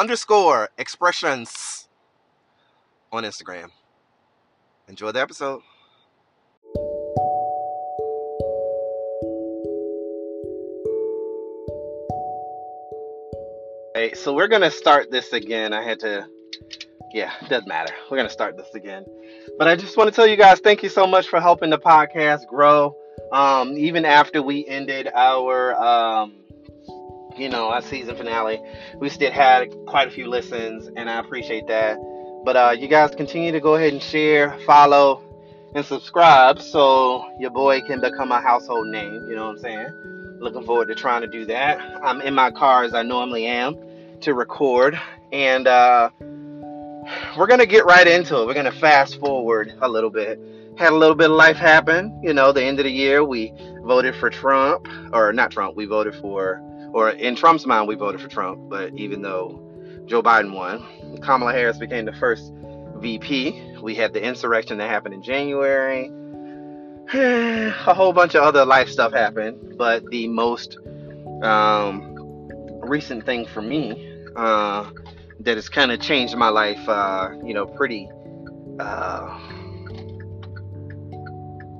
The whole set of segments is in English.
underscore expressions on Instagram. Enjoy the episode. Hey, so we're gonna start this again. I had to, yeah, doesn't matter. We're gonna start this again. But I just want to tell you guys, thank you so much for helping the podcast grow. Um, even after we ended our um, you know, our season finale. We still had quite a few listens, and I appreciate that. But uh, you guys continue to go ahead and share, follow, and subscribe so your boy can become a household name. You know what I'm saying? Looking forward to trying to do that. I'm in my car as I normally am to record, and uh, we're gonna get right into it. We're gonna fast forward a little bit. Had a little bit of life happen. You know, the end of the year, we voted for Trump, or not Trump. We voted for or in Trump's mind, we voted for Trump, but even though Joe Biden won, Kamala Harris became the first VP. We had the insurrection that happened in January. A whole bunch of other life stuff happened, but the most um, recent thing for me uh, that has kind of changed my life, uh, you know, pretty, uh,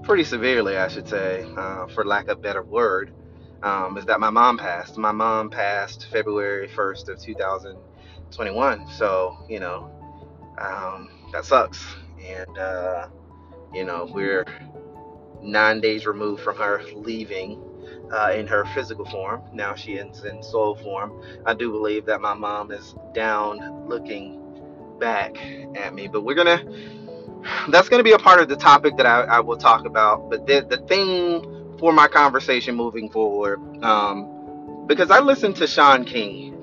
pretty severely, I should say, uh, for lack of better word, um, is that my mom passed. My mom passed February 1st of 2021. So, you know, um, that sucks. And, uh, you know, we're nine days removed from her leaving uh, in her physical form. Now she is in soul form. I do believe that my mom is down looking back at me. But we're going to, that's going to be a part of the topic that I, I will talk about. But the, the thing for my conversation moving forward. Um, because I listened to Shaun King,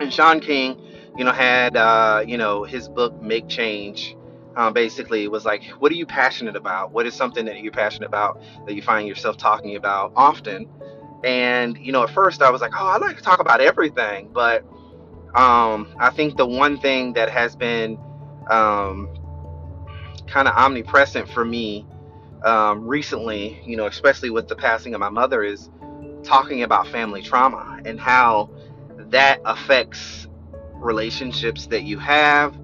and Shaun King, you know, had uh, you know his book Make Change. Um, basically, was like, what are you passionate about? What is something that you're passionate about that you find yourself talking about often? And you know, at first I was like, oh, I like to talk about everything, but um, I think the one thing that has been um, kind of omnipresent for me um, recently, you know, especially with the passing of my mother, is talking about family trauma and how that affects relationships that you have,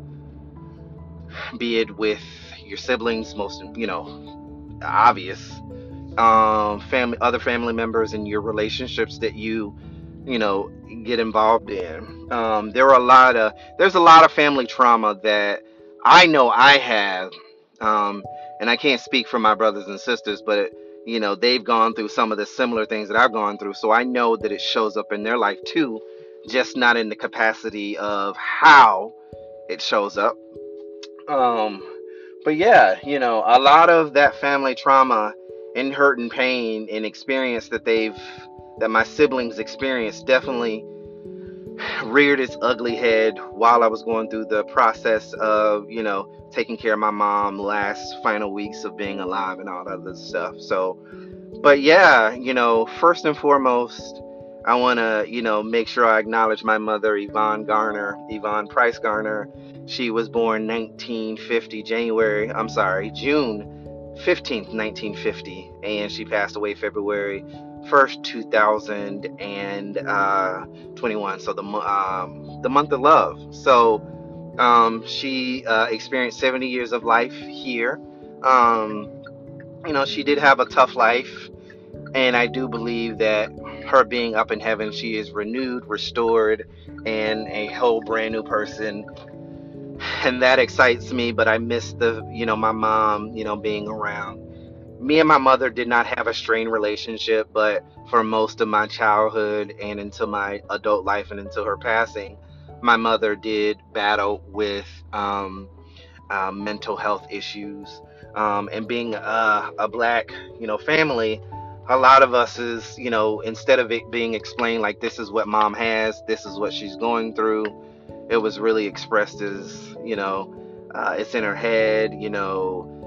be it with your siblings, most, you know, obvious, um, family, other family members, and your relationships that you, you know, get involved in. Um, there are a lot of, there's a lot of family trauma that I know I have. Um, and I can't speak for my brothers and sisters, but you know they've gone through some of the similar things that I've gone through, so I know that it shows up in their life too, just not in the capacity of how it shows up. Um, but yeah, you know, a lot of that family trauma and hurt and pain and experience that they've that my siblings experienced definitely reared its ugly head while I was going through the process of, you know, taking care of my mom last final weeks of being alive and all that other stuff. So, but yeah, you know, first and foremost, I want to, you know, make sure I acknowledge my mother, Yvonne Garner, Yvonne Price Garner. She was born 1950, January, I'm sorry, June 15th, 1950, and she passed away February 1st, 2021. So the um, the month of love. So um, she uh, experienced 70 years of life here. Um, you know, she did have a tough life, and I do believe that her being up in heaven, she is renewed, restored, and a whole brand new person. And that excites me, but I miss the, you know, my mom, you know, being around. Me and my mother did not have a strained relationship, but for most of my childhood and into my adult life and until her passing, my mother did battle with um, uh, mental health issues. Um, and being a, a black, you know, family, a lot of us is, you know, instead of it being explained like this is what mom has, this is what she's going through, it was really expressed as, you know, uh, it's in her head, you know,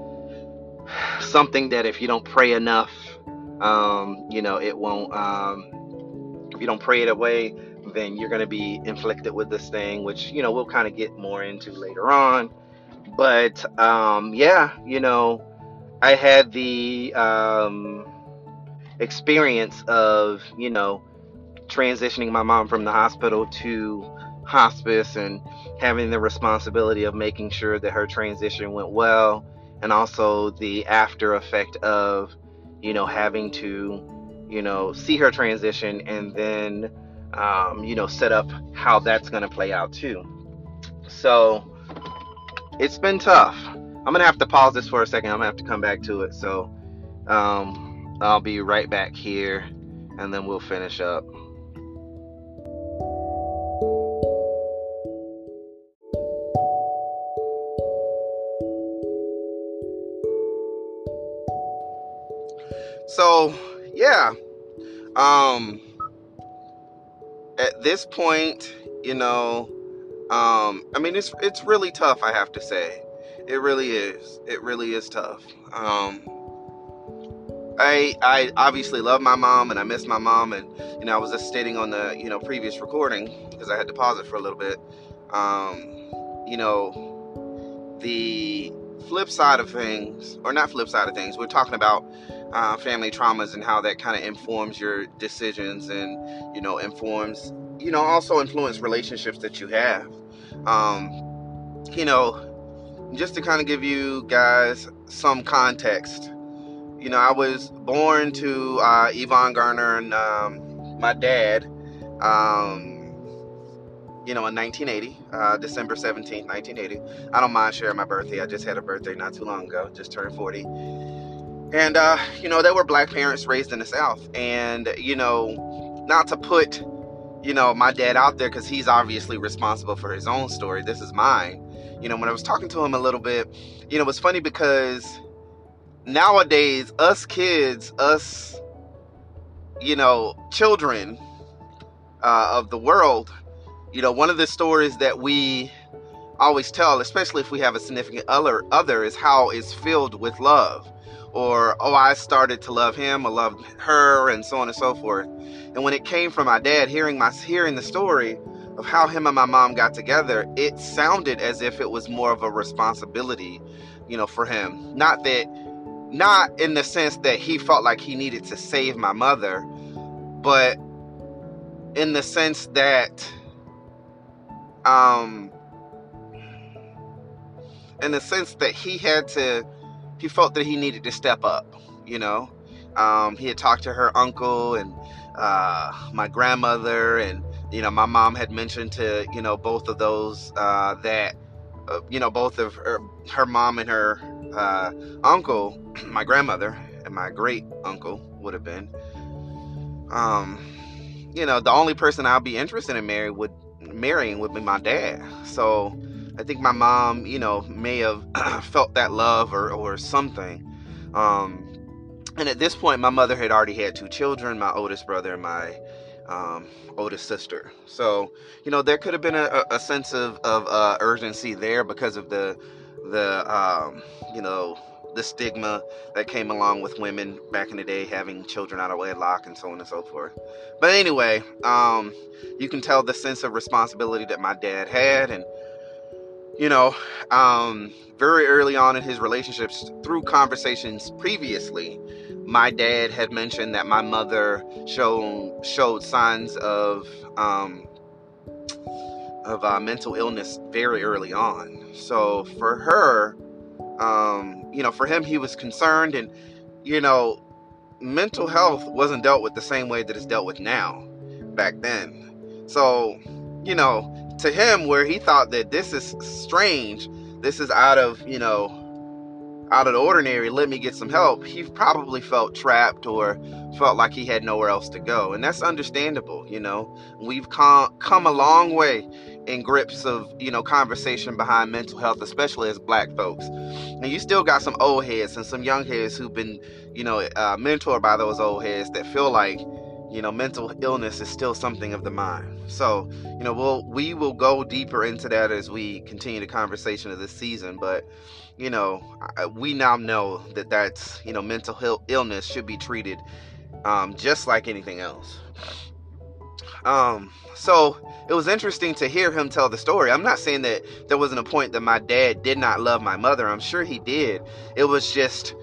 something that if you don't pray enough, um, you know, it won't, um, if you don't pray it away, then you're going to be inflicted with this thing, which, you know, we'll kind of get more into later on. But um, yeah, you know, I had the, um, experience of, you know, transitioning my mom from the hospital to hospice and having the responsibility of making sure that her transition went well and also the after effect of, you know, having to, you know, see her transition and then, um, you know, set up how that's going to play out too. So it's been tough. I'm going to have to pause this for a second. I'm going to have to come back to it. So, um, I'll be right back here and then we'll finish up. So, yeah. Um at this point, you know, um I mean it's it's really tough, I have to say. It really is. It really is tough. Um I I obviously love my mom and I miss my mom and you know I was just stating on the you know previous recording because I had to pause it for a little bit. Um, you know the flip side of things, or not flip side of things, we're talking about uh, family traumas and how that kind of informs your decisions and you know informs you know also influence relationships that you have. Um, you know, just to kind of give you guys some context you know, I was born to uh, Yvonne Garner and um, my dad, um, you know, in 1980, uh, December 17th, 1980. I don't mind sharing my birthday. I just had a birthday not too long ago, just turned 40. And, uh, you know, they were black parents raised in the South. And, you know, not to put, you know, my dad out there because he's obviously responsible for his own story. This is mine. You know, when I was talking to him a little bit, you know, it was funny because nowadays, us kids, us, you know, children uh, of the world, you know, one of the stories that we always tell, especially if we have a significant other, other is how it's filled with love. Or, oh, I started to love him, I loved her, and so on and so forth. And when it came from my dad, hearing my hearing the story of how him and my mom got together, it sounded as if it was more of a responsibility, you know, for him. Not that not in the sense that he felt like he needed to save my mother, but in the sense that um in the sense that he had to he felt that he needed to step up, you know. Um, he had talked to her uncle and uh, my grandmother and you know my mom had mentioned to you know both of those uh, that uh, you know both of her, her mom and her uh, uncle, my grandmother, and my great uncle would have been. Um, you know, the only person I'd be interested in marrying would marrying would be my dad. So I think my mom, you know, may have felt that love or or something. Um, and at this point, my mother had already had two children, my oldest brother and my um, oldest sister. So, you know, there could have been a, a sense of, of uh, urgency there because of the the um, you know the stigma that came along with women back in the day having children out of wedlock and so on and so forth. But anyway, um, you can tell the sense of responsibility that my dad had, and you know, um, very early on in his relationships, through conversations previously, my dad had mentioned that my mother showed showed signs of um, of uh, mental illness very early on. So for her, um, you know, for him, he was concerned, and you know, mental health wasn't dealt with the same way that it's dealt with now back then. So, you know, to him, where he thought that this is strange, this is out of, you know, out of the ordinary, let me get some help, he probably felt trapped or felt like he had nowhere else to go. And that's understandable, you know. We've come, come a long way in grips of, you know, conversation behind mental health, especially as black folks. And you still got some old heads and some young heads who've been, you know, uh, mentored by those old heads that feel like, you know, mental illness is still something of the mind. So, you know, we'll we will go deeper into that as we continue the conversation of this season. But, you know, we now know that that's you know, mental illness should be treated um, just like anything else. Um, so it was interesting to hear him tell the story. I'm not saying that there wasn't a point that my dad did not love my mother. I'm sure he did. It was just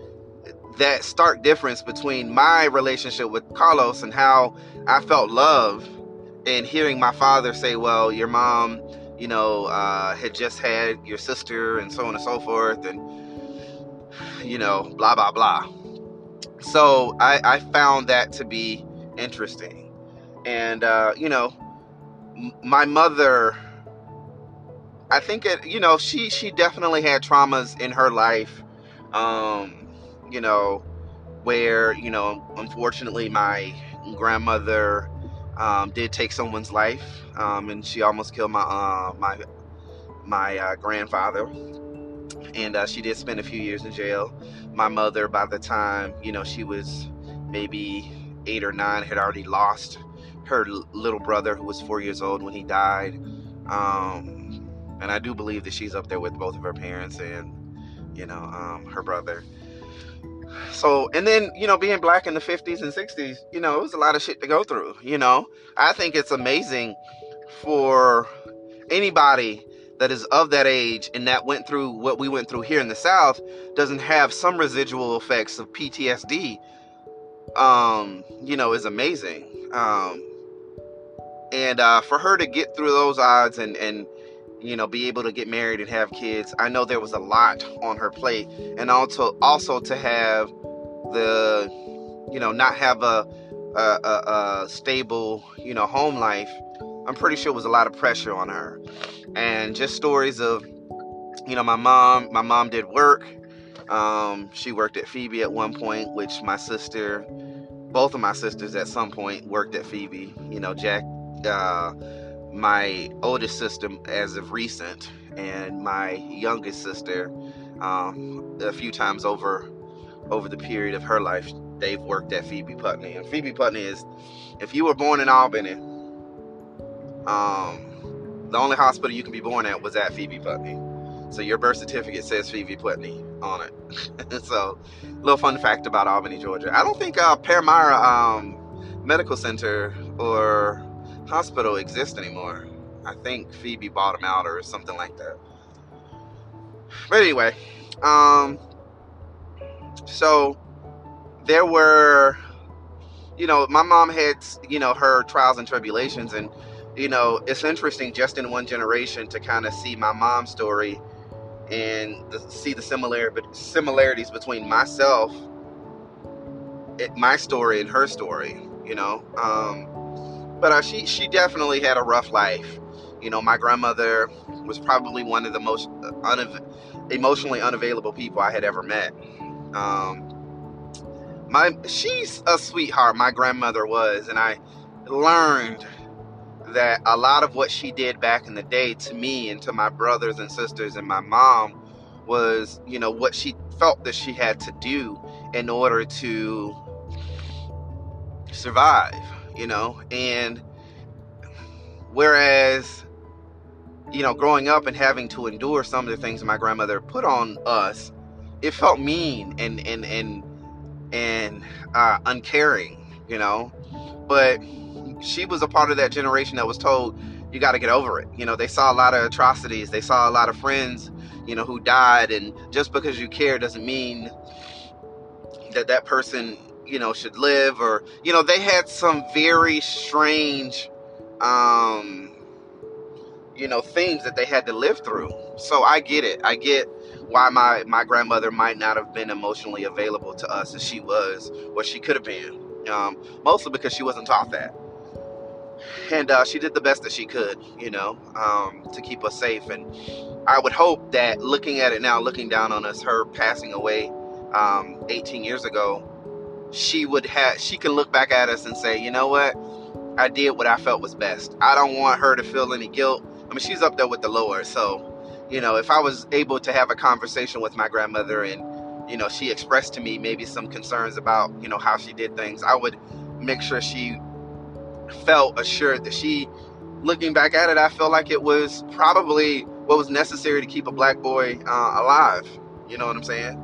that stark difference between my relationship with Carlos and how I felt love and hearing my father say, well, your mom, you know, uh, had just had your sister and so on and so forth and, you know, blah, blah, blah. So I, I found that to be interesting. And, uh, you know, m- my mother, I think it, you know, she, she definitely had traumas in her life. Um, you know, where, you know, unfortunately my grandmother um, did take someone's life, um, and she almost killed my uh, my my uh, grandfather, and uh, she did spend a few years in jail. My mother, by the time you know she was maybe eight or nine, had already lost her little brother, who was four years old when he died. Um, and I do believe that she's up there with both of her parents and you know um, her brother. So, and then, you know, being black in the 50s and 60s, you know, it was a lot of shit to go through, you know. I think it's amazing for anybody that is of that age and that went through what we went through here in the South doesn't have some residual effects of PTSD, um, you know, is amazing. Um, and uh, for her to get through those odds and, and you know be able to get married and have kids. I know there was a lot on her plate and also also to have the you know not have a a, a, a stable you know home life i'm pretty sure it was a lot of pressure on her. And just stories of you know my mom my mom did work. Um, she worked at phoebe at one point which my sister both of my sisters at some point worked at phoebe. You know jack uh, my oldest sister as of recent and my youngest sister um, a few times over over the period of her life they've worked at phoebe putney. And phoebe putney is if you were born in albany um, the only hospital you can be born at was at phoebe putney. So your birth certificate says phoebe putney on it. So little fun fact about albany georgia. I don't think uh, Palmyra um, medical center or hospital exist anymore. I think Phoebe bought them out or something like that. But anyway, um, so there were, you know, my mom had, you know, her trials and tribulations, and you know, it's interesting just in one generation to kind of see my mom's story and the, see the similar similarities between myself, my story, and her story. You know, um, but uh, she she definitely had a rough life. You know, my grandmother was probably one of the most uh, unav- emotionally unavailable people I had ever met. Um, my she's a sweetheart. My grandmother was, and I learned that a lot of what she did back in the day to me and to my brothers and sisters and my mom was, you know, what she felt that she had to do in order to survive you know, and whereas you know, growing up and having to endure some of the things my grandmother put on us, it felt mean and and and and uh, uncaring, you know. But she was a part of that generation that was told you got to get over it. You know, they saw a lot of atrocities, they saw a lot of friends, you know, who died, and just because you care doesn't mean that that person, you know, should live or, you know, they had some very strange, um, you know, things that they had to live through. So I get it. I get why my my grandmother might not have been emotionally available to us as she was, or she could have been. Um, mostly because she wasn't taught that and uh, she did the best that she could, you know, um, to keep us safe. And I would hope that looking at it now, looking down on us, her passing away um, 18 years ago, she would have, she can look back at us and say, you know what, I did what I felt was best. I don't want her to feel any guilt. I mean, she's up there with the Lord, so you know, if I was able to have a conversation with my grandmother and you know she expressed to me maybe some concerns about you know how she did things, I would make sure she felt assured that she, looking back at it, I felt like it was probably what was necessary to keep a black boy uh, alive. You know what I'm saying?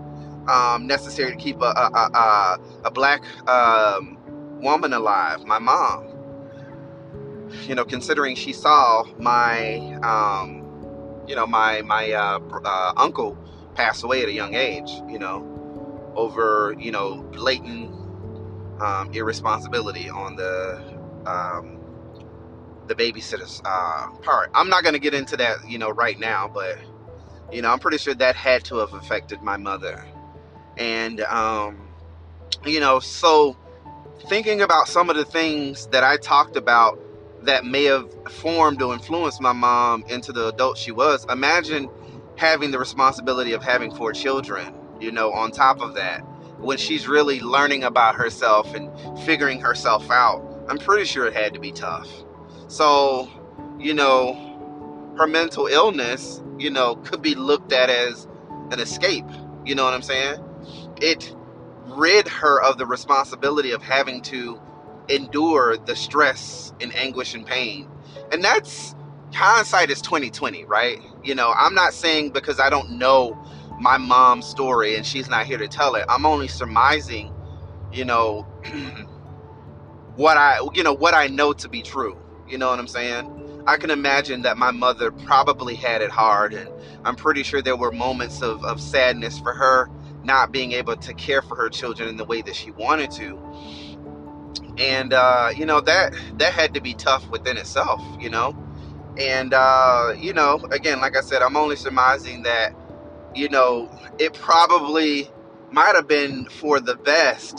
Um, necessary to keep a a, a, a black um, woman alive. My mom. You know, considering she saw my, um, you know, my my uh, uh, uncle pass away at a young age. You know, over you know blatant um, irresponsibility on the um, the babysitter's uh, part. I'm not going to get into that, you know, right now, but you know, I'm pretty sure that had to have affected my mother. And um, you know, so thinking about some of the things that I talked about that may have formed or influenced my mom into the adult she was. Imagine having the responsibility of having four children, you know, on top of that, when she's really learning about herself and figuring herself out I'm pretty sure it had to be tough. So, you know, her mental illness, you know, could be looked at as an escape. You know what I'm saying? It rid her of the responsibility of having to endure the stress and anguish and pain. And that's hindsight is 2020, right? You know, I'm not saying because I don't know my mom's story and she's not here to tell it. I'm only surmising, you know, what I you know what I know to be true. You know what I'm saying? I can imagine that my mother probably had it hard, and I'm pretty sure there were moments of, of sadness for her not being able to care for her children in the way that she wanted to. And uh, you know that that had to be tough within itself, you know. And uh, you know, again, like I said, I'm only surmising that you know it probably might have been for the best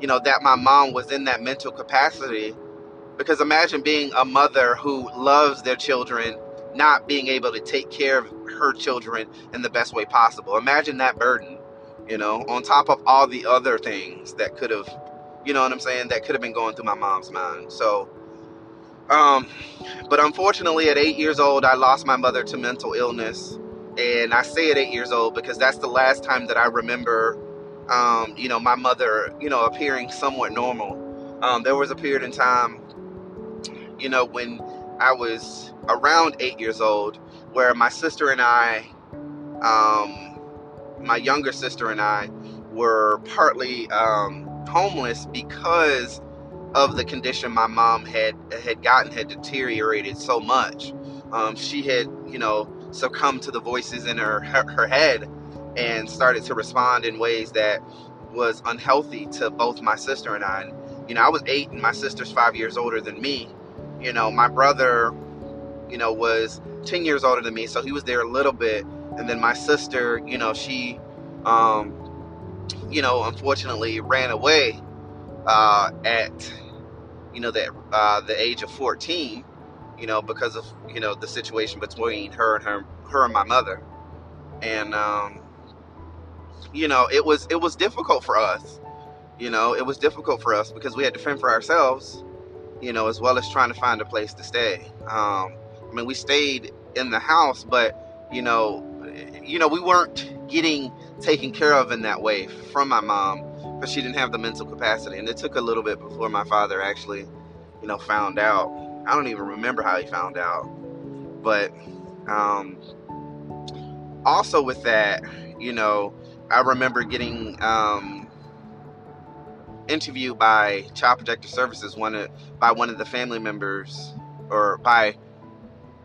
you know, that my mom was in that mental capacity. Because imagine being a mother who loves their children, not being able to take care of her children in the best way possible. Imagine that burden, you know, on top of all the other things that could have, you know what I'm saying, that could have been going through my mom's mind. So, um, but unfortunately, at eight years old, I lost my mother to mental illness. And I say at eight years old because that's the last time that I remember um, you know, my mother, you know, appearing somewhat normal. Um, there was a period in time, you know, when I was around eight years old, where my sister and I, um, my younger sister and I, were partly um, homeless because of the condition my mom had had gotten had deteriorated so much. Um, she had, you know, succumbed to the voices in her her, her head and started to respond in ways that was unhealthy to both my sister and I. And, you know, I was eight and my sister's five years older than me. You know, my brother, you know, was 10 years older than me, so he was there a little bit. And then my sister, you know, she, um, you know, unfortunately ran away uh, at, you know, that uh, the age of 14, you know, because of, you know, the situation between her and her, her and my mother. And, um, you know, it was it was difficult for us. You know, it was difficult for us because we had to fend for ourselves, you know, as well as trying to find a place to stay. Um, I mean, we stayed in the house, but you know, you know, we weren't getting taken care of in that way from my mom because she didn't have the mental capacity, and it took a little bit before my father actually, you know, found out. I don't even remember how he found out, but um, also with that, you know, I remember getting um, interviewed by Child Protective Services, one of, by one of the family members, or by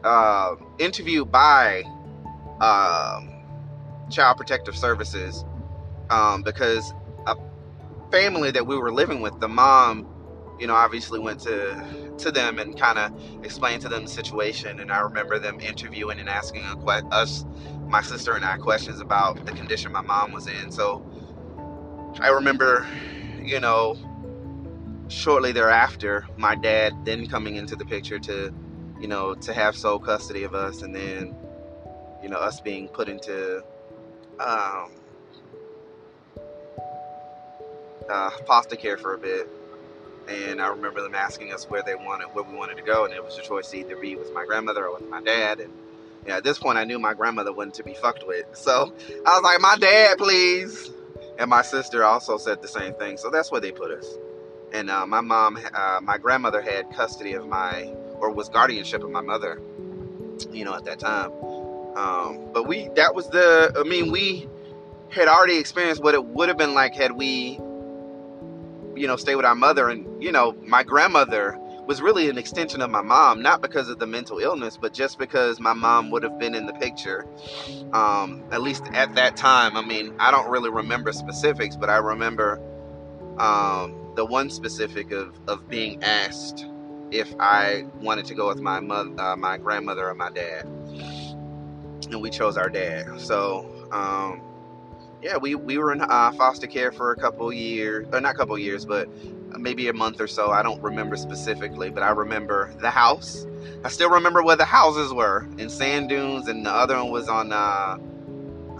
uh, interviewed by um, Child Protective Services um, because a family that we were living with, the mom, you know, obviously went to to them and kind of explained to them the situation. And I remember them interviewing and asking que- us, my sister and I, questions about the condition my mom was in. So I remember, you know, shortly thereafter, my dad then coming into the picture to, you know, to have sole custody of us, and then, you know, us being put into um, uh, foster care for a bit. And I remember them asking us where they wanted, where we wanted to go, and it was a choice to either be with my grandmother or with my dad. And yeah, at this point, I knew my grandmother wasn't to be fucked with, so I was like, "My dad, please." And my sister also said the same thing, so that's where they put us and uh, my mom, uh, my grandmother had custody of my, or was guardianship of my mother, you know, at that time. Um, but we, that was the, I mean, we had already experienced what it would have been like had we, you know, stayed with our mother. And, you know, my grandmother was really an extension of my mom, not because of the mental illness, but just because my mom would have been in the picture. Um, at least at that time. I mean, I don't really remember specifics, but I remember, um, the one specific of, of being asked if I wanted to go with my mother, uh, my grandmother, or my dad, and we chose our dad. So, um, yeah, we, we were in uh, foster care for a couple years, or not a couple years, but maybe a month or so. I don't remember specifically, but I remember the house. I still remember where the houses were in Sand Dunes, and the other one was on uh,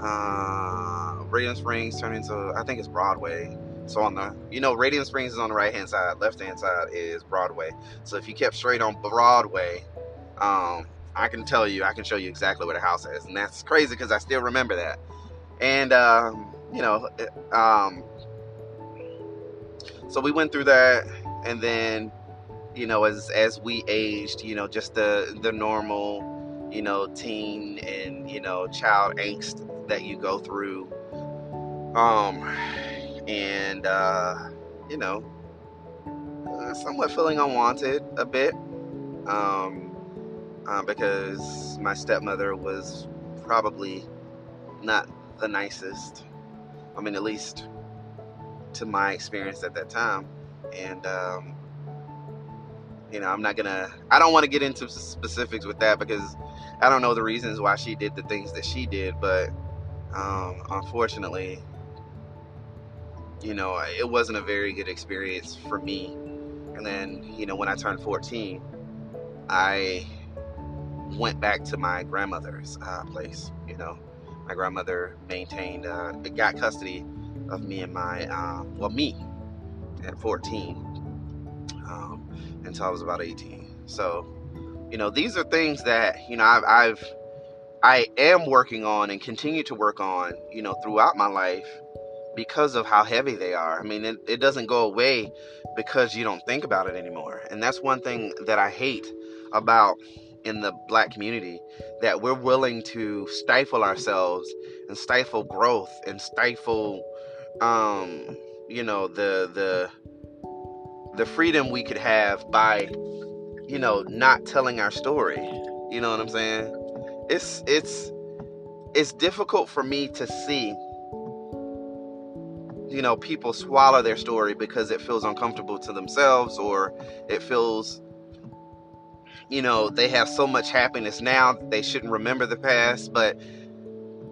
uh, Radium Springs, turning into I think it's Broadway. So on the, you know, Radium Springs is on the right hand side. Left hand side is Broadway. So if you kept straight on Broadway, um, I can tell you, I can show you exactly where the house is, and that's crazy because I still remember that. And um, you know, um, so we went through that, and then, you know, as as we aged, you know, just the the normal, you know, teen and you know, child angst that you go through. Um, and uh, you know, uh, somewhat feeling unwanted a bit um, uh, because my stepmother was probably not the nicest. I mean, at least to my experience at that time, and um, you know, I'm not gonna. I don't want to get into specifics with that because I don't know the reasons why she did the things that she did, but um, unfortunately, you know, it wasn't a very good experience for me. And then, you know, when I turned 14, I went back to my grandmother's uh, place. You know, my grandmother maintained, uh, got custody of me and my, uh, well, me at 14 um, until I was about 18. So, you know, these are things that, you know, I've, I've I am working on and continue to work on, you know, throughout my life because of how heavy they are. I mean, it, it doesn't go away because you don't think about it anymore. And that's one thing that I hate about in the black community that we're willing to stifle ourselves and stifle growth and stifle um you know the the the freedom we could have by you know not telling our story. You know what i'm saying? It's it's it's difficult for me to see you know people swallow their story because it feels uncomfortable to themselves or it feels you know they have so much happiness now they shouldn't remember the past. But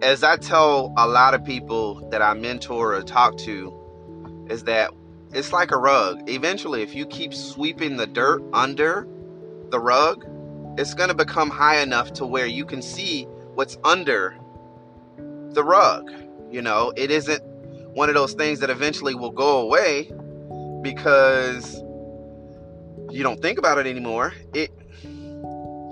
as i tell a lot of people that i mentor or talk to is that it's like a rug. Eventually if you keep sweeping the dirt under the rug it's going to become high enough to where you can see what's under the rug. You know it isn't one of those things that eventually will go away because you don't think about it anymore. It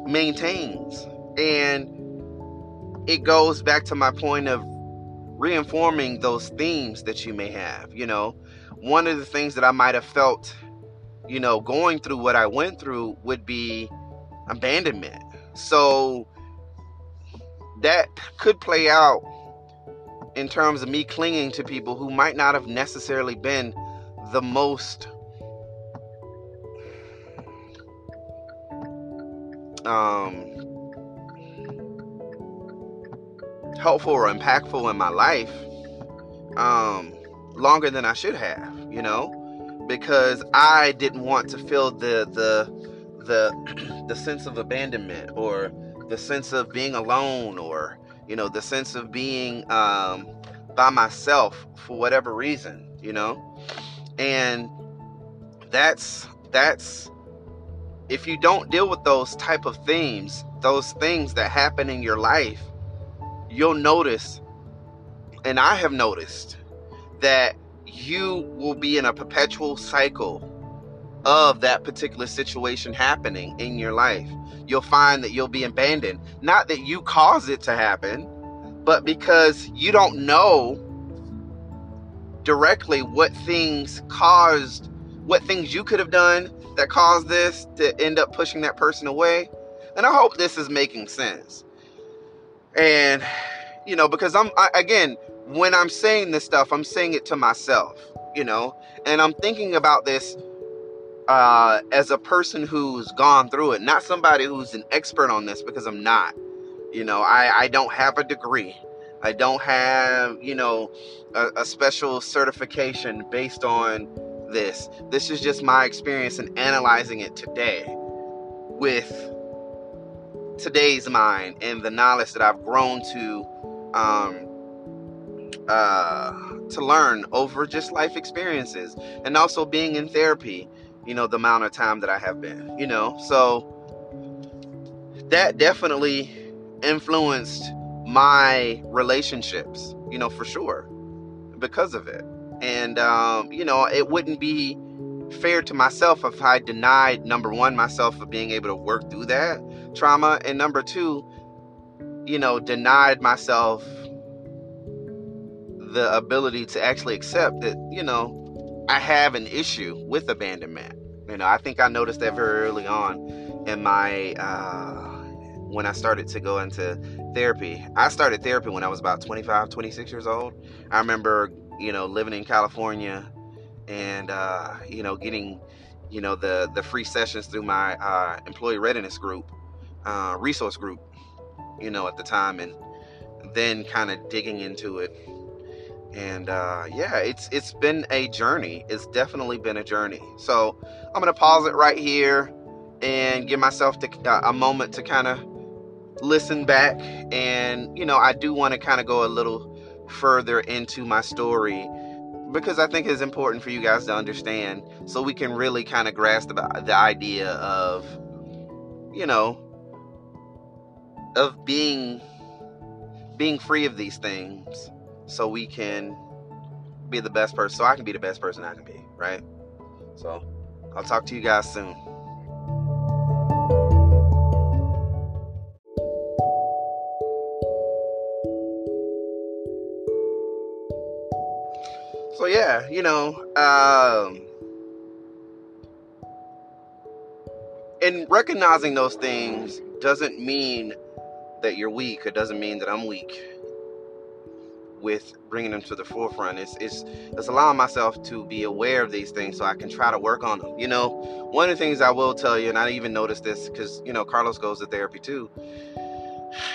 maintains. And it goes back to my point of reinforming those themes that you may have. You know, one of the things that I might have felt, you know, going through what I went through would be abandonment. So that could play out in terms of me clinging to people who might not have necessarily been the most um, helpful or impactful in my life um, longer than I should have, you know, because I didn't want to feel the the the the sense of abandonment or the sense of being alone or you know the sense of being um, by myself for whatever reason, you know, and that's that's if you don't deal with those type of themes, those things that happen in your life, you'll notice, and I have noticed, that you will be in a perpetual cycle of that particular situation happening in your life. You'll find that you'll be abandoned. Not that you caused it to happen, but because you don't know directly what things caused, what things you could have done that caused this to end up pushing that person away. And I hope this is making sense. And, you know, because I'm, I, again, when I'm saying this stuff, I'm saying it to myself, you know, and I'm thinking about this uh, as a person who's gone through it, not somebody who's an expert on this because I'm not. You know, I, I don't have a degree. I don't have, you know, a, a special certification based on this. This is just my experience in analyzing it today with today's mind and the knowledge that I've grown to um, uh, to learn over just life experiences and also being in therapy. You know, the amount of time that I have been. You know, so that definitely influenced my relationships. You know, for sure, because of it. And, um, you know, it wouldn't be fair to myself if I denied, number one, myself of being able to work through that trauma. And number two, you know, denied myself the ability to actually accept that, you know, I have an issue with abandonment. You know, I think I noticed that very early on in my, uh, when I started to go into therapy. I started therapy when I was about 25, 26 years old. I remember you know, living in California and, uh, you know, getting, you know, the, the free sessions through my uh, employee readiness group, uh, resource group, you know, at the time, and then kind of digging into it. And uh, yeah, it's it's been a journey. It's definitely been a journey. So I'm gonna pause it right here and give myself to, uh, a moment to kind of listen back. And you know, I do want to kind of go a little further into my story because I think it's important for you guys to understand so we can really kind of grasp the, the idea of, you know, of being being free of these things so we can be the best person so I can be the best person I can be, right? So, I'll talk to you guys soon. You know, um, and recognizing those things doesn't mean that you're weak. It doesn't mean that I'm weak with bringing them to the forefront. It's, it's, it's allowing myself to be aware of these things so I can try to work on them. You know, one of the things I will tell you, and I even noticed this because, you know, Carlos goes to therapy too,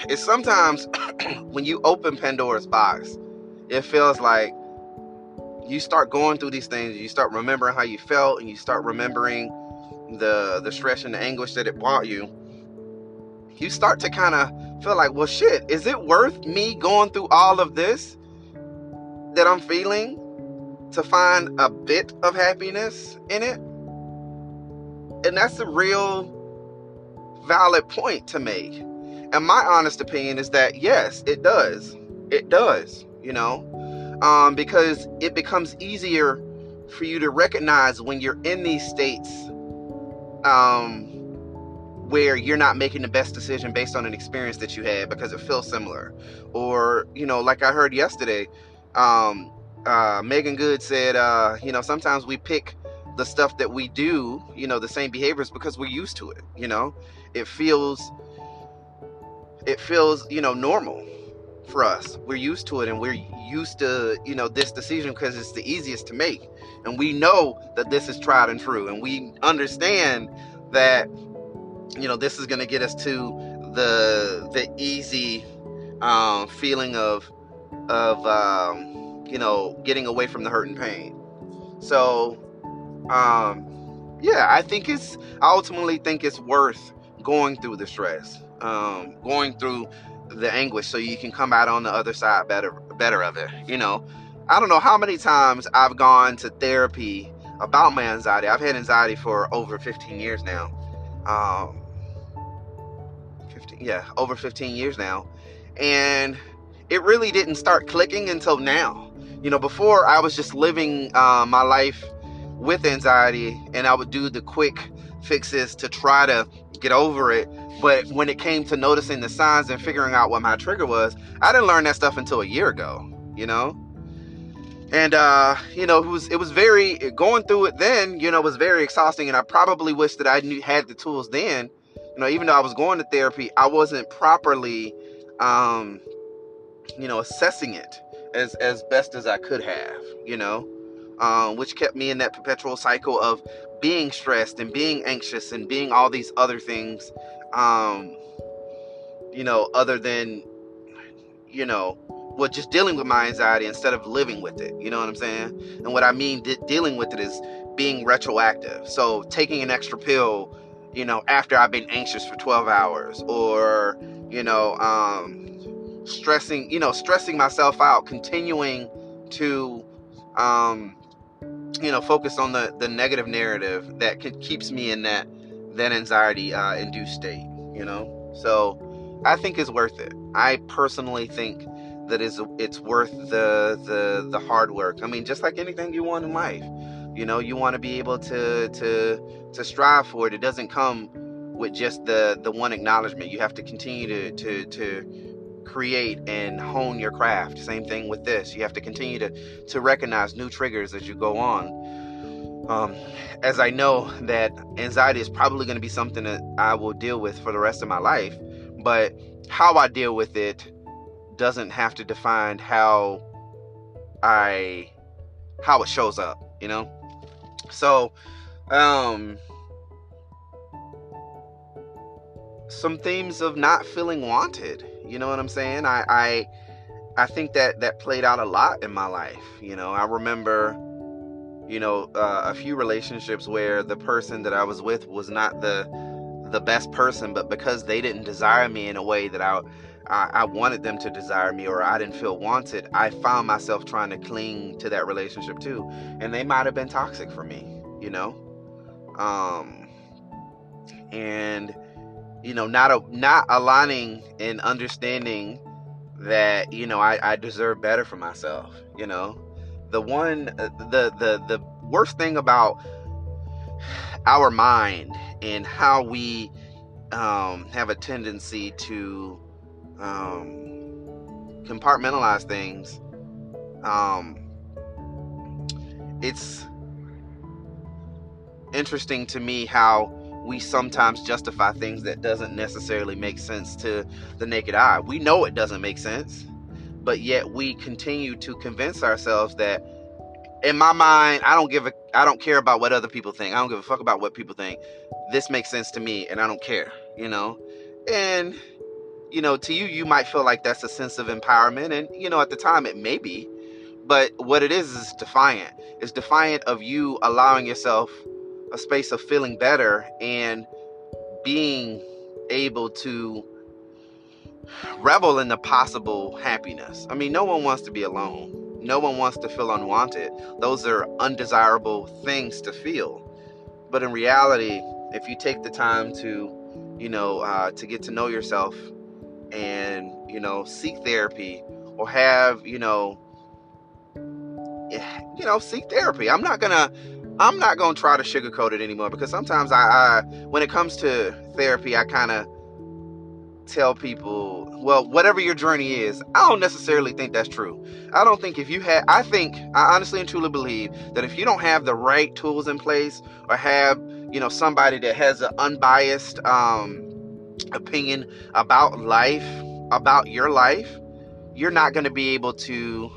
is sometimes when you open Pandora's box, it feels like you start going through these things, you start remembering how you felt, and you start remembering the the stress and the anguish that it brought you. You start to kind of feel like, well, shit, is it worth me going through all of this that I'm feeling to find a bit of happiness in it? And that's a real valid point to make. And my honest opinion is that yes, it does. It does, you know um, because it becomes easier for you to recognize when you're in these states um, where you're not making the best decision based on an experience that you had because it feels similar. Or, you know, like I heard yesterday, um, uh, Meagan Good said, uh, you know, sometimes we pick the stuff that we do, you know, the same behaviors because we're used to it, you know, it feels, it feels, you know, normal for us. We're used to it and we're used to, you know, this decision because it's the easiest to make. And we know that this is tried and true. And we understand that, you know, this is going to get us to the the easy um, feeling of of um, you know getting away from the hurt and pain. So um, yeah, I think it's I ultimately think it's worth going through the stress, um, going through the anguish, so you can come out on the other side better better of it. You know, I don't know how many times I've gone to therapy about my anxiety. I've had anxiety for over 15 years now. Um, 15, yeah, over 15 years now. And it really didn't start clicking until now. You know, before I was just living uh, my life with anxiety and I would do the quick fixes to try to get over it. But when it came to noticing the signs and figuring out what my trigger was, I didn't learn that stuff until a year ago, you know? And uh, you know, it was it was very going through it then, you know, was very exhausting and I probably wish that I knew had the tools then. You know, even though I was going to therapy, I wasn't properly um you know, assessing it as as best as I could have, you know, um, which kept me in that perpetual cycle of being stressed and being anxious and being all these other things, um, you know, other than, you know, well, just dealing with my anxiety instead of living with it. You know what I'm saying? And what I mean de- dealing with it is being retroactive. So taking an extra pill, you know, after I've been anxious for 12 hours, or you know, um, stressing, you know, stressing myself out, continuing to, um, you know, focus on the the negative narrative that can, keeps me in that that anxiety uh, induced state. You know, so I think it's worth it. I personally think that is it's worth the the the hard work. I mean, just like anything you want in life, you know, you want to be able to to to strive for it. It doesn't come with just the the one acknowledgement. You have to continue to to to create and hone your craft. Same thing with this. You have to continue to to recognize new triggers as you go on. Um, as I know that anxiety is probably going to be something that I will deal with for the rest of my life, but how I deal with it doesn't have to define how I how it shows up, you know? So, um some themes of not feeling wanted you know what I'm saying? I I I think that that played out a lot in my life. You know, I remember, you know, uh, a few relationships where the person that I was with was not the the best person, but because they didn't desire me in a way that I, I I wanted them to desire me or I didn't feel wanted, I found myself trying to cling to that relationship too, and they might have been toxic for me. You know, um, and you know not a, not aligning and understanding that you know I, I deserve better for myself you know? The one uh, the the the worst thing about our mind and how we um, have a tendency to um, compartmentalize things um, it's interesting to me how we sometimes justify things that doesn't necessarily make sense to the naked eye. We know it doesn't make sense, but yet we continue to convince ourselves that in my mind, I don't give a I don't care about what other people think. I don't give a fuck about what people think. This makes sense to me and I don't care, you know? And you know, to you you might feel like that's a sense of empowerment and you know, at the time it may be, but what it is is defiant. It's defiant of you allowing yourself a space of feeling better and being able to revel in the possible happiness. I mean, no one wants to be alone. No one wants to feel unwanted. Those are undesirable things to feel. But in reality, if you take the time to, you know, uh, to get to know yourself and, you know, seek therapy or have, you know, you know, seek therapy. I'm not gonna I'm not gonna try to sugarcoat it anymore because sometimes I, I when it comes to therapy, I kind of tell people, well, whatever your journey is, I don't necessarily think that's true. I don't think if you had, I think, I honestly and truly believe that if you don't have the right tools in place or have, you know, somebody that has an unbiased um, opinion about life, about your life, you're not going to be able to,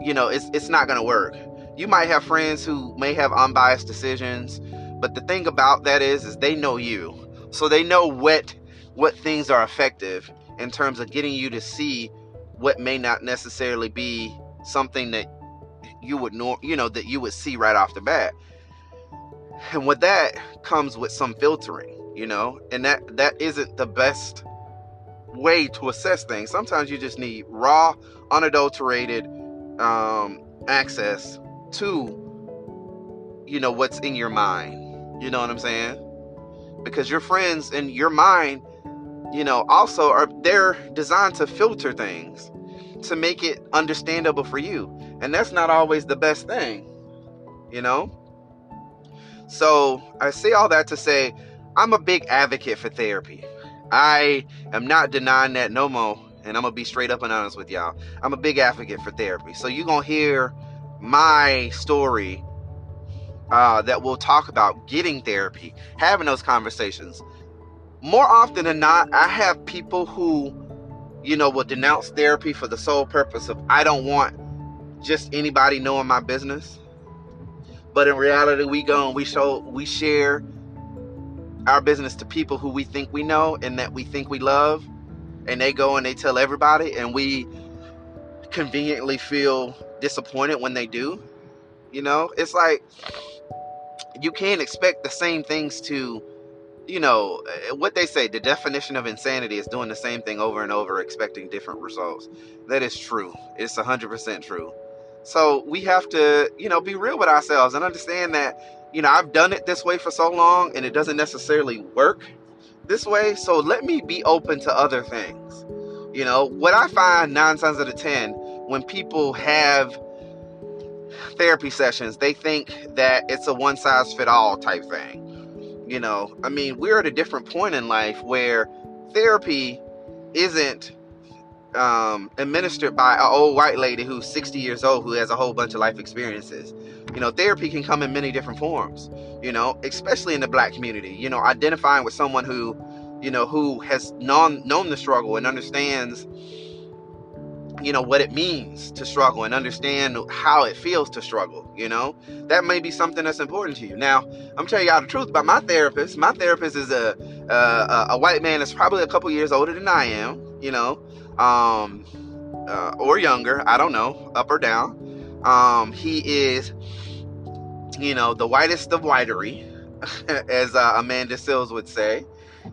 you know, it's, it's not going to work you might have friends who may have unbiased decisions, but the thing about that is is they know you. So they know what what things are effective in terms of getting you to see what may not necessarily be something that you would know, you know, that you would see right off the bat. And with that comes with some filtering, you know, and that that isn't the best way to assess things. Sometimes you just need raw, unadulterated um, access to you know what's in your mind. You know what I'm saying? Because your friends and your mind, you know, also are they're designed to filter things to make it understandable for you. And that's not always the best thing. You know? So, I say all that to say I'm a big advocate for therapy. I am not denying that no more. And I'm going to be straight up and honest with y'all. I'm a big advocate for therapy. So, you're going to hear my story uh, that will talk about getting therapy, having those conversations. More often than not, I have people who, you know, will denounce therapy for the sole purpose of I don't want just anybody knowing my business. But in reality, we go and we show, we share our business to people who we think we know and that we think we love, and they go and they tell everybody, and we conveniently feel disappointed when they do. You know, it's like you can't expect the same things to you know eh, what they say the definition of insanity is doing the same thing over and over expecting different results. That is true. It's 100% true. So we have to you know be real with ourselves and understand that you know i've done it this way for so long and it doesn't necessarily work this way. So let me be open to other things. You know what i find nine times out of ten when people have therapy sessions, they think that it's a one size fit all type thing. You know, I mean, we're at a different point in life where therapy isn't um, administered by an old white lady who's 60 years old who has a whole bunch of life experiences. You know, therapy can come in many different forms, you know, especially in the black community. You know, identifying with someone who, you know, who has known, known the struggle and understands you know what it means to struggle and understand how it feels to struggle you know? That may be something that's important to you. Now i'm telling y'all the truth about my therapist. My therapist is a a, a white man that's probably a couple years older than i am you know? Um uh, or younger i don't know up or down. Um he is you know the whitest of whitery as uh, Amanda Seales would say.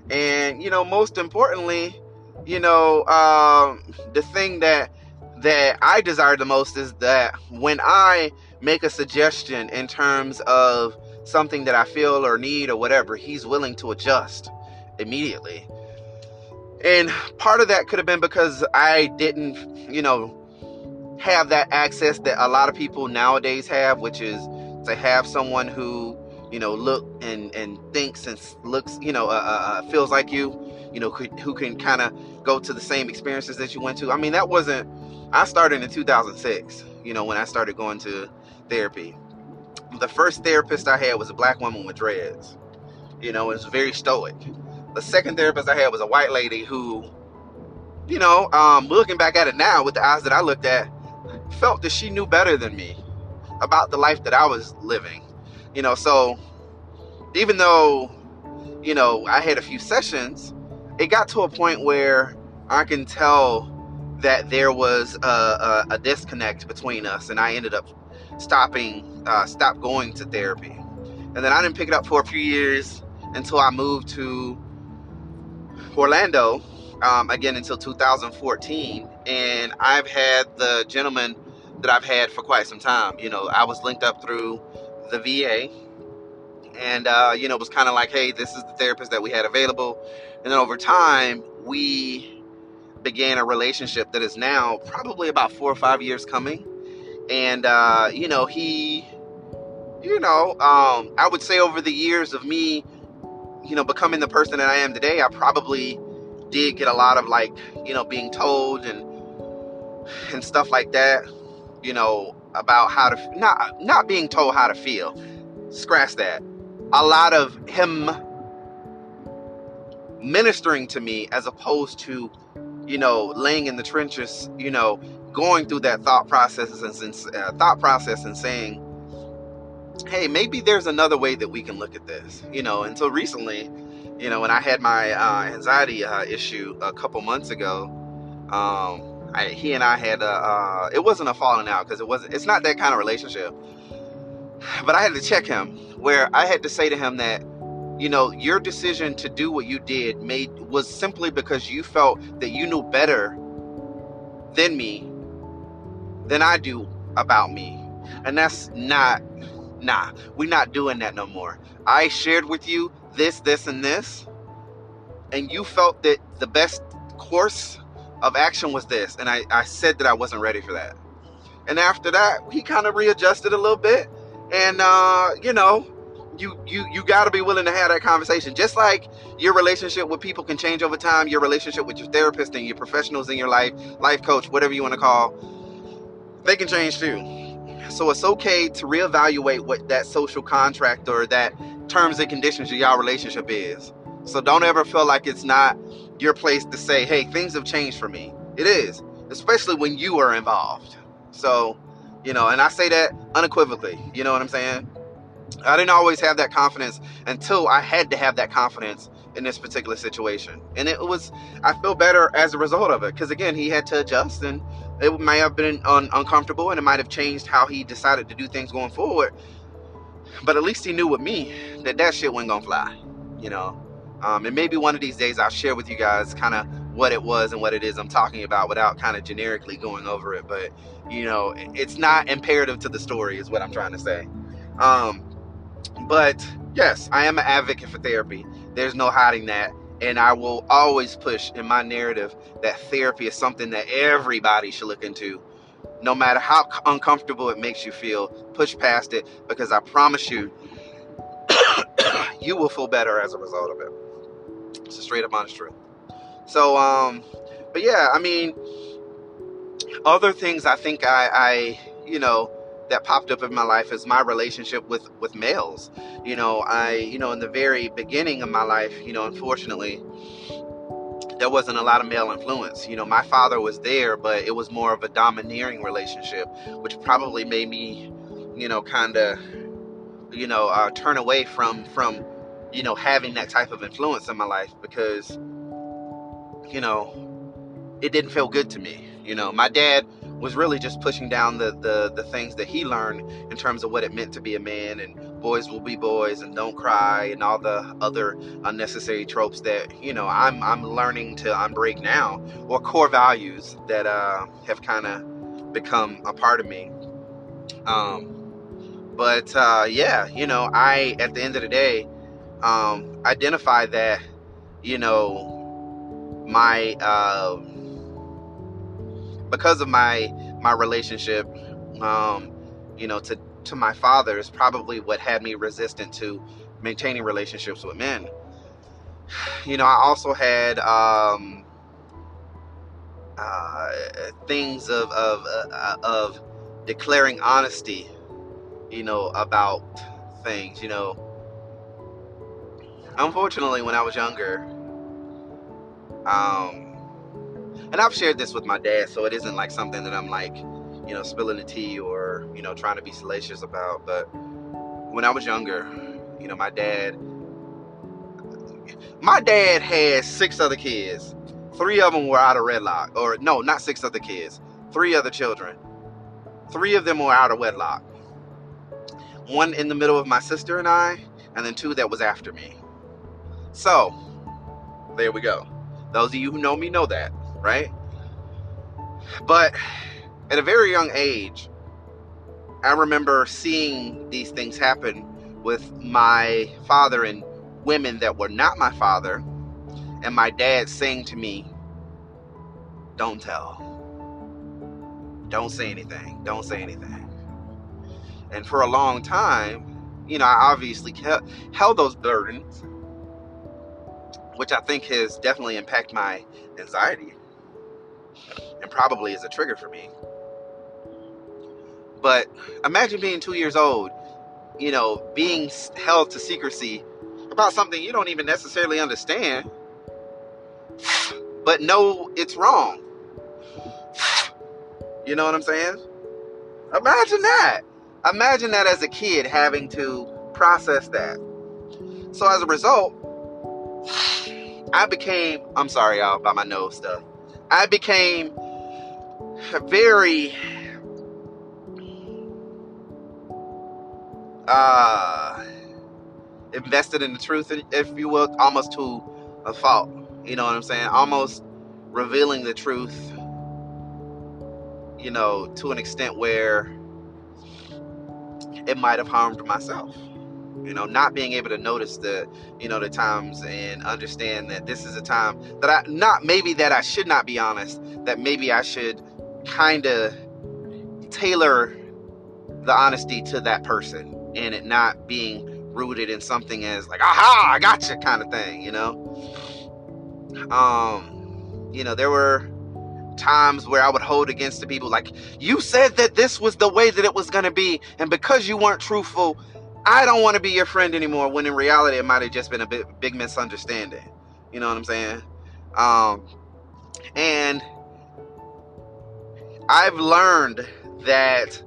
And you know most importantly you know, um, the thing that that I desire the most is that when I make a suggestion in terms of something that I feel or need or whatever, he's willing to adjust immediately. And part of that could have been because I didn't, you know, have that access that a lot of people nowadays have, which is to have someone who, you know, look and and thinks and looks, you know, uh, uh, uh feels like you, you know, who, can kind of go to the same experiences that you went to. I mean, that wasn't I started in 2006, you know, when I started going to therapy. The first therapist I had was a black woman with dreads. You know, it was very stoic. The second therapist I had was a white lady who, you know, um, looking back at it now with the eyes that I looked at, felt that she knew better than me about the life that I was living. You know, so even though, you know, I had a few sessions, it got to a point where I can tell that there was a, a, a disconnect between us, and I ended up stopping, uh, stop going to therapy. And then I didn't pick it up for a few years until I moved to Orlando, um, again until 2014. And I've had the gentleman that I've had for quite some time. You know, I was linked up through the VA, and uh, you know, it was kind of like, hey, this is the therapist that we had available. And then over time, we began a relationship that is now probably about four or five years coming. And, uh, you know, he, you know, um, I would say over the years of me, you know, becoming the person that I am today, I probably did get a lot of like, you know, being told and, and stuff like that, you know, about how to, not, not being told how to feel. Scratch that. A lot of him ministering to me as opposed to you know, laying in the trenches, you know, going through that thought process and uh, thought process and saying, hey, maybe there's another way that we can look at this, you know. Until recently, you know, when I had my uh, anxiety uh, issue a couple months ago, um, I, he and I had a, uh, it wasn't a falling out because it wasn't, it's not that kind of relationship. But I had to check him where I had to say to him that, you know, your decision to do what you did made was simply because you felt that you knew better than me, than I do about me. And that's not, nah, we're not doing that no more. I shared with you this, this, and this, and you felt that the best course of action was this, and I, I said that I wasn't ready for that. And after that, he kind of readjusted a little bit, and uh, you know, you you you got to be willing to have that conversation. Just like your relationship with people can change over time, your relationship with your therapist and your professionals in your life, life coach, whatever you want to call, they can change too. So it's okay to reevaluate what that social contract or that terms and conditions of y'all relationship is. So don't ever feel like it's not your place to say, hey, things have changed for me. It is, especially when you are involved. So, you know, and I say that unequivocally. You know what I'm saying? I didn't always have that confidence until I had to have that confidence in this particular situation. And it was, I feel better as a result of it. Because again, he had to adjust and it may have been un- uncomfortable and it might have changed how he decided to do things going forward. But at least he knew with me that that shit wasn't gonna fly, you know. Um, and maybe one of these days I'll share with you guys kind of what it was and what it is I'm talking about without kind of generically going over it. But you know, it's not imperative to the story, is what I'm trying to say. Um, but yes, I am an advocate for therapy. There's no hiding that. And I will always push in my narrative that therapy is something that everybody should look into no matter how uncomfortable it makes you feel, push past it because I promise you, you will feel better as a result of it. It's a straight up honest truth. So, um, but yeah, I mean, other things I think I, I, you know, that popped up in my life is my relationship with with males. You know, I, you know, in the very beginning of my life, you know, unfortunately, there wasn't a lot of male influence. You know, my father was there, but it was more of a domineering relationship, which probably made me, you know, kind of, you know, uh, turn away from from, you know, having that type of influence in my life because, you know, it didn't feel good to me. You know, my dad was really just pushing down the, the the things that he learned in terms of what it meant to be a man and boys will be boys and don't cry and all the other unnecessary tropes that you know I'm I'm learning to unbreak now or core values that uh, have kind of become a part of me. Um, but uh, yeah, you know, I at the end of the day um, identify that you know my uh, because of my my relationship um, you know to to my father is probably what had me resistant to maintaining relationships with men. You know, I also had um, uh, things of of uh, of declaring honesty, you know, about things. You know, unfortunately, when I was younger, um, and I've shared this with my dad, so it isn't like something that I'm like you know, spilling the tea or, you know, trying to be salacious about. But when I was younger, you know, my dad, my dad had six other kids. Three of them were out of wedlock, or no, not six other kids. Three other children. Three of them were out of wedlock. One in the middle of my sister and I, and then two that was after me. So, there we go. Those of you who know me know that, right? But at a very young age, I remember seeing these things happen with my father and women that were not my father, and my dad saying to me, Don't tell. Don't say anything. Don't say anything. And for a long time, you know, I obviously kept, held those burdens, which I think has definitely impacted my anxiety and probably is a trigger for me. But imagine being two years old, you know, being held to secrecy about something you don't even necessarily understand, but know it's wrong. You know what I'm saying? Imagine that. Imagine that as a kid having to process that. So as a result, I became, I'm sorry, y'all, about my nose stuff. I became very uh, invested in the truth, if you will, almost to a fault. You know what I'm saying? Almost revealing the truth, you know, to an extent where it might have harmed myself you know not being able to notice the you know the times and understand that this is a time that i not maybe that i should not be honest that maybe i should kind of tailor the honesty to that person and it not being rooted in something as like aha i got you kind of thing you know um you know there were times where I would hold against the people like you said that this was the way that it was going to be and because you weren't truthful I don't want to be your friend anymore when in reality it might have just been a big misunderstanding. You know what I'm saying? Um, and I've learned that,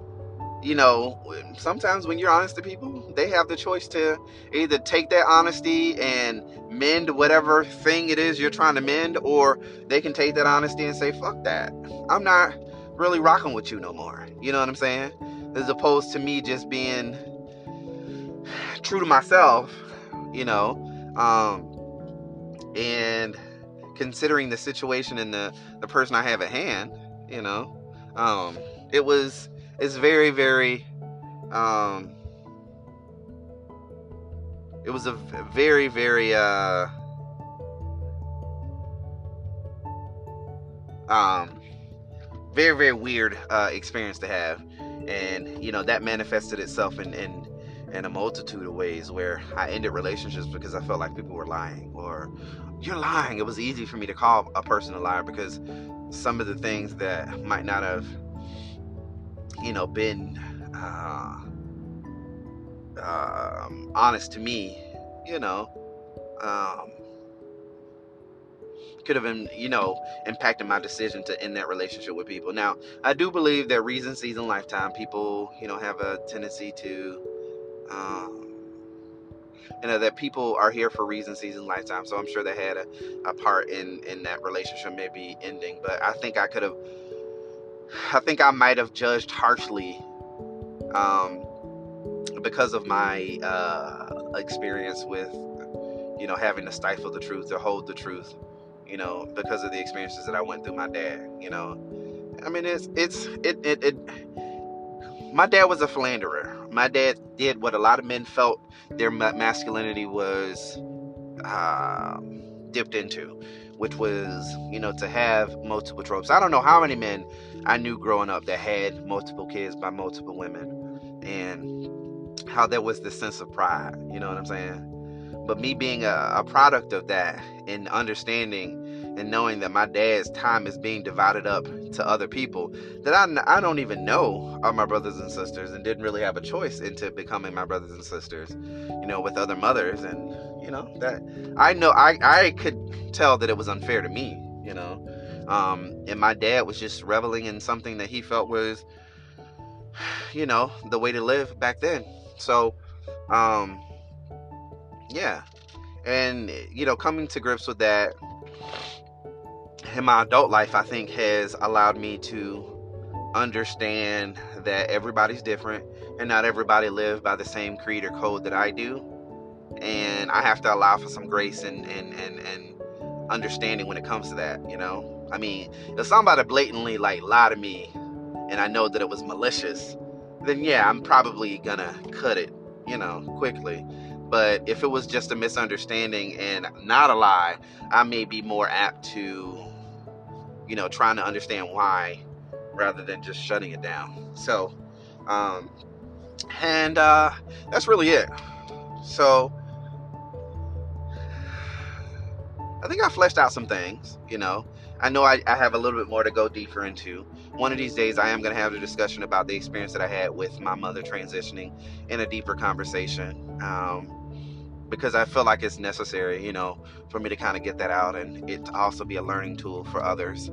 you know, sometimes when you're honest to people, they have the choice to either take that honesty and mend whatever thing it is you're trying to mend, or they can take that honesty and say, fuck that. I'm not really rocking with you no more. You know what I'm saying? As opposed to me just being true to myself, you know, um, and considering the situation and the, the person I have at hand, you know, um, it was, it's very, very, um, it was a very, very, uh, um, very, very weird, uh, experience to have. And, you know, that manifested itself in, in in a multitude of ways where I ended relationships because I felt like people were lying or you're lying. It was easy for me to call a person a liar because some of the things that might not have, you know, been uh, um, honest to me, you know, um, could have been, you know, impacted my decision to end that relationship with people. Now, I do believe that reason, season, lifetime, people, you know, have a tendency to um, you know that people are here for reasons, season, lifetime. So I'm sure they had a, a part in in that relationship maybe ending. But I think I could have. I think I might have judged harshly, um, because of my uh, experience with, you know, having to stifle the truth or hold the truth, you know, because of the experiences that I went through. My dad, you know, I mean, it's it's it it. it my dad was a philanderer. My dad did what a lot of men felt their masculinity was uh, dipped into, which was, you know, to have multiple tropes. I don't know how many men I knew growing up that had multiple kids by multiple women, and how there was this sense of pride. You know what I'm saying? But me being a, a product of that and understanding and knowing that my dad's time is being divided up to other people that I, I don't even know are my brothers and sisters and didn't really have a choice into becoming my brothers and sisters, you know, with other mothers. And, you know, that I know I, I could tell that it was unfair to me, you know. Um, and my dad was just reveling in something that he felt was, you know, the way to live back then. So, um, yeah. And, you know, coming to grips with that in my adult life, I think has allowed me to understand that everybody's different and not everybody lives by the same creed or code that I do. And I have to allow for some grace and, and, and, and understanding when it comes to that, you know? I mean, if somebody blatantly like lie to me and I know that it was malicious, then yeah, I'm probably gonna cut it, you know, quickly. But if it was just a misunderstanding and not a lie, I may be more apt to you know, trying to understand why rather than just shutting it down. So, um, and uh, that's really it. So, I think I fleshed out some things, you know. I know I, I have a little bit more to go deeper into. One of these days, I am going to have a discussion about the experience that I had with my mother transitioning in a deeper conversation. Um, because I feel like it's necessary, you know, for me to kind of get that out and it also be a learning tool for others,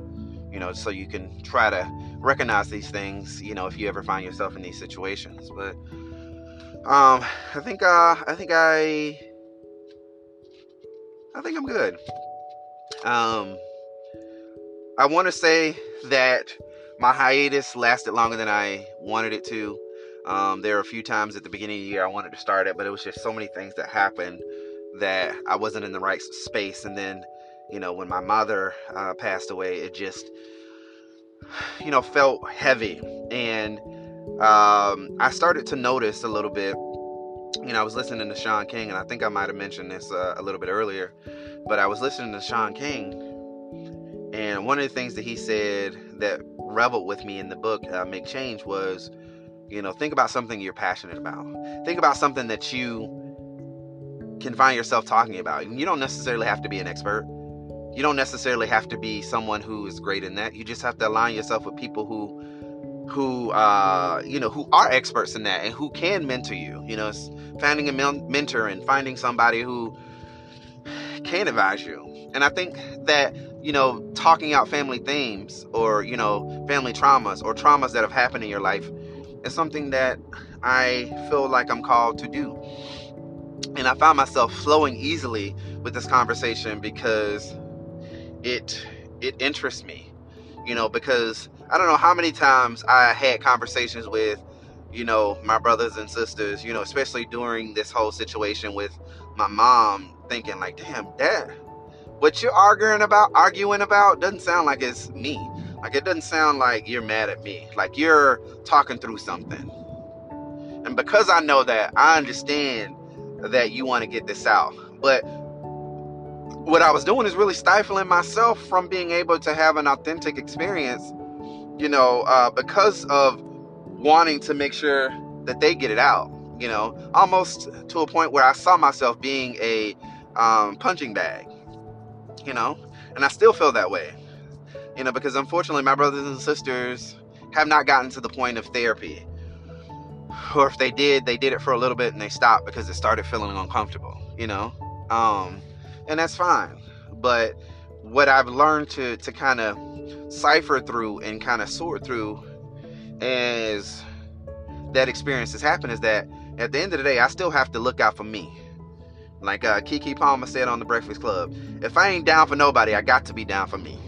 you know, so you can try to recognize these things, you know, if you ever find yourself in these situations. But um, I think uh, I think I I think I'm good. Um, I want to say that my hiatus lasted longer than I wanted it to. Um, there were a few times at the beginning of the year I wanted to start it, but it was just so many things that happened that I wasn't in the right space. And then, you know, when my mother uh, passed away, it just, you know, felt heavy. And um, I started to notice a little bit. You know, I was listening to Shaun King, and I think I might have mentioned this uh, a little bit earlier, but I was listening to Shaun King, and one of the things that he said that reveled with me in the book, uh, Make Change, was, you know, think about something you're passionate about. Think about something that you can find yourself talking about. You don't necessarily have to be an expert. You don't necessarily have to be someone who is great in that. You just have to align yourself with people who who uh, you know who are experts in that and who can mentor you. You know, finding a mentor and finding somebody who can advise you. And I think that you know talking out family themes or you know family traumas or traumas that have happened in your life is something that I feel like I'm called to do. And I found myself flowing easily with this conversation because it it interests me. You know, because I don't know how many times I had conversations with, you know, my brothers and sisters, you know, especially during this whole situation with my mom, thinking like, damn, dad, what you're arguing about, arguing about doesn't sound like it's me. Like it doesn't sound like you're mad at me. Like you're talking through something. And because I know that, I understand that you want to get this out. But what I was doing is really stifling myself from being able to have an authentic experience you know, uh, because of wanting to make sure that they get it out, you know, almost to a point where I saw myself being a um, punching bag, you know, and I still feel that way, you know, because unfortunately my brothers and sisters have not gotten to the point of therapy. Or if they did, they did it for a little bit and they stopped because it started feeling uncomfortable, you know? Um, and that's fine. But what I've learned to to kind of cipher through and kind of sort through as that experience has happened is that at the end of the day, I still have to look out for me. Like uh, Keke Palmer said on the Breakfast Club, if I ain't down for nobody, I got to be down for me.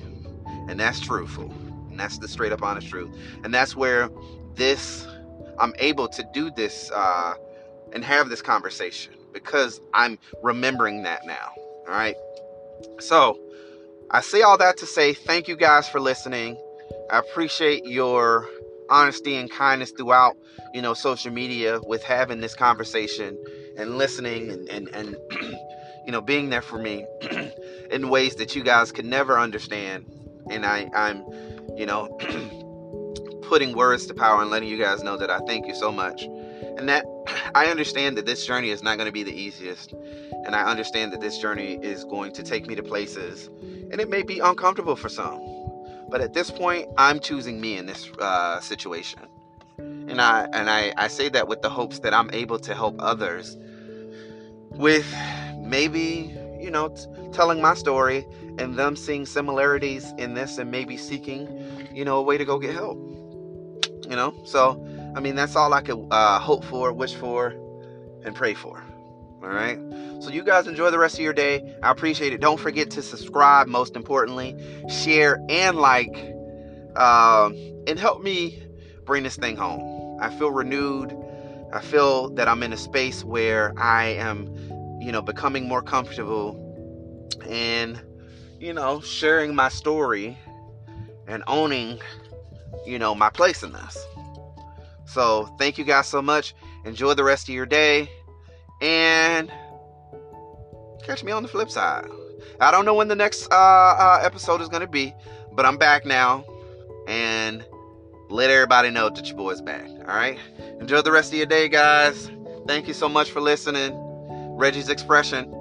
And that's truthful. And that's the straight up honest truth. And that's where this, I'm able to do this uh, and have this conversation because I'm remembering that now. All right. So, I say all that to say thank you guys for listening. I appreciate your honesty and kindness throughout, you know, social media with having this conversation and listening and and, and you know being there for me in ways that you guys could never understand. And I, I'm, you know, putting words to power and letting you guys know that I thank you so much. And that I understand that this journey is not going to be the easiest. And I understand that this journey is going to take me to places and it may be uncomfortable for some. But at this point, I'm choosing me in this uh, situation, and I and I, I say that with the hopes that I'm able to help others with maybe you know t- telling my story and them seeing similarities in this and maybe seeking you know a way to go get help. You know, so I mean that's all I could uh, hope for, wish for, and pray for. All right. So you guys enjoy the rest of your day. I appreciate it. Don't forget to subscribe, most importantly, share and like, um, and help me bring this thing home. I feel renewed. I feel that I'm in a space where I am, you know, becoming more comfortable and, you know, sharing my story and owning, you know, my place in this. So thank you guys so much. Enjoy the rest of your day. And catch me on the flip side. I don't know when the next uh, uh, episode is going to be, but I'm back now. And let everybody know that your boy's back. All right. Enjoy the rest of your day, guys. Thank you so much for listening. Reggie's Expression.